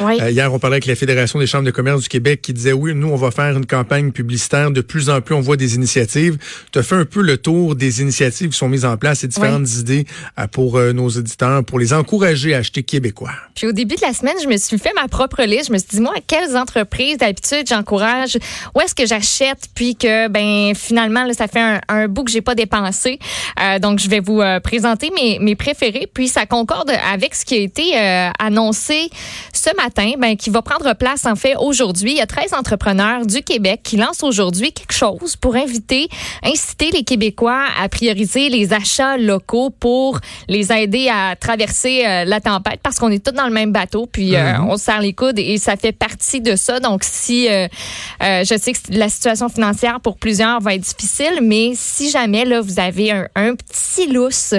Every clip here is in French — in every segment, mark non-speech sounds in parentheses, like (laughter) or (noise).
Oui. Euh, hier, on parlait avec la Fédération des chambres de commerce du Québec qui disait oui, nous, on va faire une campagne publicitaire. De plus en plus, on voit des initiatives. Tu as fait un peu le tour des initiatives qui sont mises en place et différentes idées euh, pour euh, nos auditeurs, pour les encourager à acheter québécois. Puis au début de la semaine, je me suis fait ma propre liste. Je me suis dit, moi, quelles entreprises d'habitude j'encourage? Où est-ce que j'achète? Puis que, ben, finalement, là, ça fait un, un bout que j'ai pas dépensé. Euh, donc, je vais vous euh, présenter mes, mes préférés. Puis ça concorde avec ce qui a été euh, annoncé ce matin, ben, qui va prendre place, en fait, aujourd'hui. Il y a 13 entrepreneurs du Québec qui lancent aujourd'hui quelque chose pour inviter, inciter les Québécois à prioriser les achats locaux pour les aider à traverser euh, la tempête parce qu'on est tous dans le même bateau, puis euh, on se serre les coudes et ça fait partie de ça. Donc, si euh, euh, je sais que la situation financière pour plusieurs va être difficile, mais si jamais là vous avez un, un petit lousse,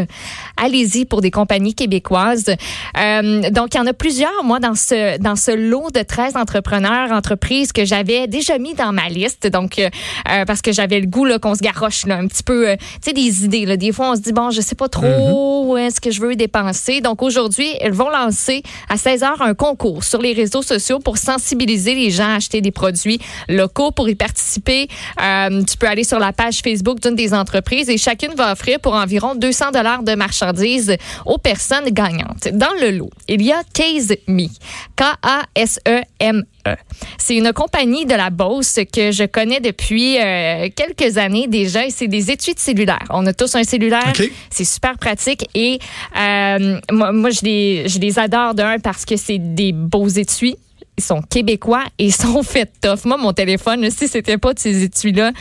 allez-y pour des compagnies québécoises. Donc, il y en a plusieurs, moi, dans ce dans ce lot de 13 entrepreneurs, entreprises que j'avais déjà mis dans ma liste. Donc, euh, euh, parce que j'avais le goût qu'on se garoche là, un petit peu, euh, tu sais, des idées. Là. Des fois, on se dit bon, je sais pas trop où est-ce que je veux dépenser. Donc, aujourd'hui, elles vont lancer à 16 h un concours sur les réseaux sociaux pour sensibiliser les gens à acheter des produits locaux. Pour y participer, euh, tu peux aller sur la page Facebook d'une des entreprises et chacune va offrir pour environ 200 dollars de marchandises aux personnes gagnantes. Dans le lot, il y a Case Me. K-A-S-E-M-E. C'est une compagnie de la Beauce que je connais depuis euh, quelques années déjà et c'est des études cellulaires. On a tous un cellulaire. C'est super pratique et euh, moi, moi, je, les, je les adore d'un parce que c'est des beaux étuis. Ils sont québécois et ils sont (laughs) faits tough. Moi, mon téléphone, si c'était pas de ces étuis-là,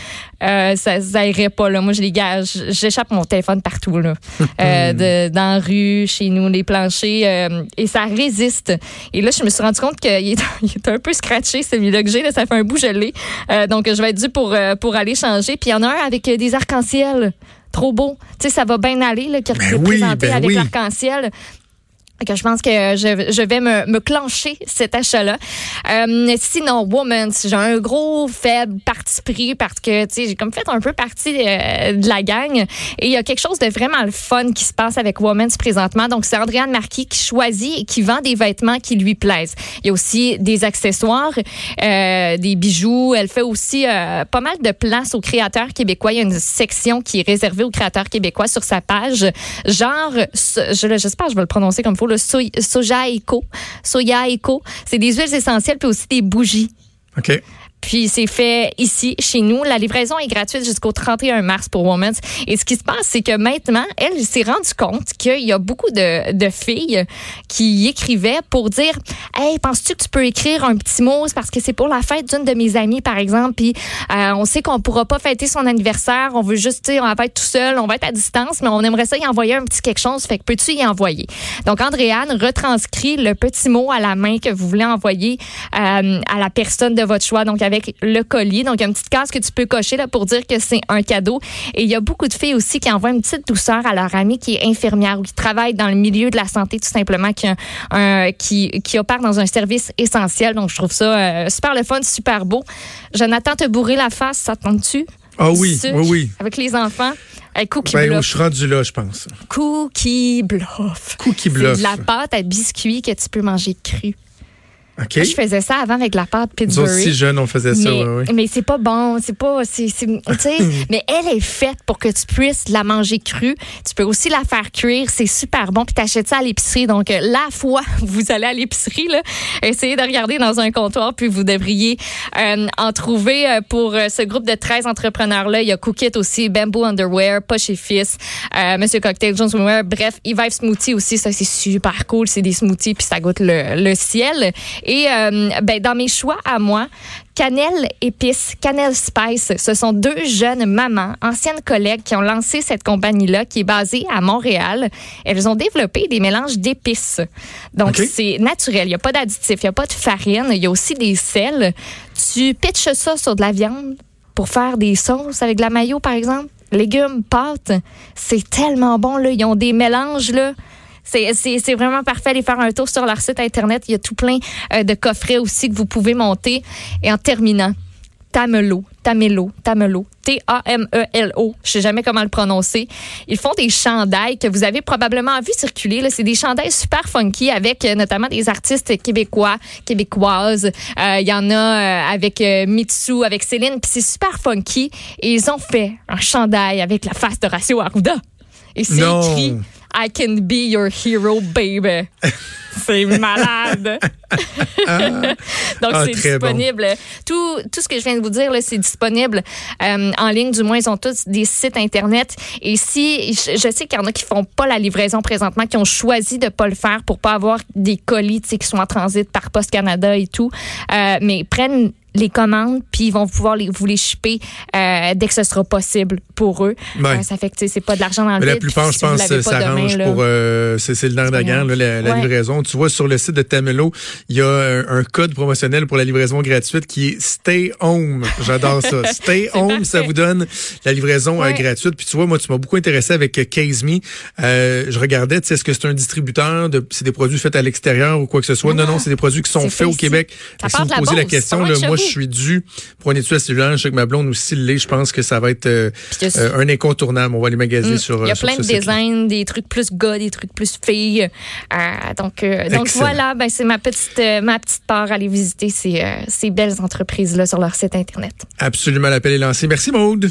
euh, ça, ça irait pas. Là. Moi, je les gage. J'échappe mon téléphone partout. Là. (laughs) Euh, de, dans la rue, chez nous, les planchers. euh, et ça résiste. Et là, je me suis rendu compte qu'il est, (laughs) est un peu scratché, celui-là que j'ai. Là, ça fait un bout. Euh, donc, je vais être dû pour, pour aller changer. Puis, il y en a un avec des arcs-en-ciel. Trop beau. Tu sais, ça va bien aller, là, qui est Ben oui, présenté ben avec oui. l'arc-en-ciel que je pense que je, je vais me, me clencher cet achat-là. Euh, sinon, Woman, j'ai un gros faible parti pris parce que tu sais j'ai comme fait un peu partie euh, de la gang et il y a quelque chose de vraiment le fun qui se passe avec Woman présentement. Donc c'est Andréane Marquis qui choisit et qui vend des vêtements qui lui plaisent. Il y a aussi des accessoires, euh, des bijoux. Elle fait aussi pas mal de place aux créateurs québécois. Il y a une section qui est réservée aux créateurs québécois sur sa page. Genre, so- je j'espère que je vais le prononcer comme il faut, le soy- soja eco. C'est des huiles essentielles puis aussi des bougies. OK. Puis c'est fait ici, chez nous. La livraison est gratuite jusqu'au 31 mars pour Women's. Et ce qui se passe, c'est que maintenant, elle s'est rendue compte qu'il y a beaucoup de, de filles qui écrivaient pour dire Hey, penses-tu que tu peux écrire un petit mot? C'est parce que c'est pour la fête d'une de mes amies, par exemple. Puis euh, on sait qu'on pourra pas fêter son anniversaire. On veut juste, on va pas être tout seul, on va être à distance, mais on aimerait ça y envoyer un petit quelque chose. Fait que peux-tu y envoyer? Donc, Andréane retranscrit le petit mot à la main que vous voulez envoyer euh, à la personne de votre choix. Donc, avec le colis. Donc, il y a une petite case que tu peux cocher là, pour dire que c'est un cadeau. Et il y a beaucoup de filles aussi qui envoient une petite douceur à leur amie qui est infirmière ou qui travaille dans le milieu de la santé, tout simplement, qui, un- qui, qui opère dans un service essentiel. Donc, je trouve ça euh, super le fun, super beau. Jonathan, te bourrer la face, ça te tente-tu? Ah oui, oui, oui. Avec les enfants? Hey, cookie Ben, je bluff. suis rendu là, je pense. Cookie bluff. Cookie C'est bluff. de la pâte à biscuits que tu peux manger cru. OK. Moi, Je faisais ça avant avec la pâte Nous autres, si Pittsburgh. jeunes, on faisait ça, Mais, ouais. mais c'est pas bon, c'est pas, c'est, c'est- tu sais, (laughs) mais elle est faite pour que tu puisses la manger crue. Tu peux aussi la faire cuire, c'est super bon. Puis t'achètes ça à l'épicerie. Donc euh, la fois (laughs) vous allez à l'épicerie, là, essayez de regarder dans un comptoir, puis vous devriez euh, en trouver euh, pour ce groupe de 13 entrepreneurs là. Il y a Cookit aussi, Bamboo Underwear, Poche et Fils, euh, Monsieur Cocktail, Jones Swimwear. Bref, Evive Smoothie aussi, ça c'est super cool. C'est des smoothies puis ça goûte le, le ciel. Et euh, ben, dans mes choix à moi, Cannelle Épice, Cannelle Spice, ce sont deux jeunes mamans, anciennes collègues qui ont lancé cette compagnie-là qui est basée à Montréal. Elles ont développé des mélanges d'épices. Donc, c'est naturel. Il n'y a pas d'additifs, il n'y a pas de farine, il y a aussi des sels. Tu pitches ça sur de la viande pour faire des sauces avec de la mayo, par exemple. Légumes, pâtes. C'est tellement bon, là. Ils ont des mélanges, là. C'est vraiment parfait. Allez faire un tour sur leur site Internet. Il y a tout plein euh, de coffrets aussi que vous pouvez monter. Et en terminant, Tamelo, Tamelo, Tamelo, T-A-M-E-L-O. Je sais jamais comment le prononcer. Ils font des chandails que vous avez probablement vu circuler. C'est des chandails super funky avec euh, notamment des artistes québécois, québécoises. Euh, il y en a avec Mitsu, avec Céline. Puis c'est super funky. Et ils ont fait un chandail avec la face de Ratio Arruda. Et c'est écrit I can be your hero, baby. c'est (laughs) malade. Donc, ah, c'est disponible. Tout, tout ce que je viens de vous dire, c'est disponible euh, en ligne. Du moins, ils ont tous des sites Internet. Et si, je, sais qu'il y en a qui font pas la livraison présentement, qui ont choisi de pas le faire pour pas avoir des colis qui sont en transit par Post Canada et tout, euh, mais prennent les commandes, puis ils vont pouvoir les, vous les shipper euh, dès que ce sera possible pour eux. Euh, ça fait que c'est pas de l'argent dans le Mais la plupart, je pense, ça s'arrange pour... Euh, c'est le nerf de la guerre, la, la livraison. Tu vois, sur le site de Tamelo, il y a un, code promotionnel pour la livraison gratuite qui est Stay Home. J'adore ça. (laughs) Stay Home, ça vous donne la livraison gratuite. Puis tu vois, moi, tu m'as beaucoup intéressé avec Case Me. je regardais, tu sais, est-ce que c'est un distributeur de... C'est des produits faits à l'extérieur ou quoi que ce soit? Non, non, c'est des produits qui sont faits au Québec. si vous posez la question, moi, je suis dû pour une étude cellulaire. Je sais que ma blonde aussi l'est. Je pense que ça va être euh, euh, un incontournable. On va les magasiner mm. sur Il y a plein de designs, des trucs plus gars, des trucs plus filles. Euh, donc, donc voilà, ben, c'est ma petite, ma petite part. Aller visiter ces, ces belles entreprises-là sur leur site Internet. Absolument, l'appel est lancé. Merci, Maude.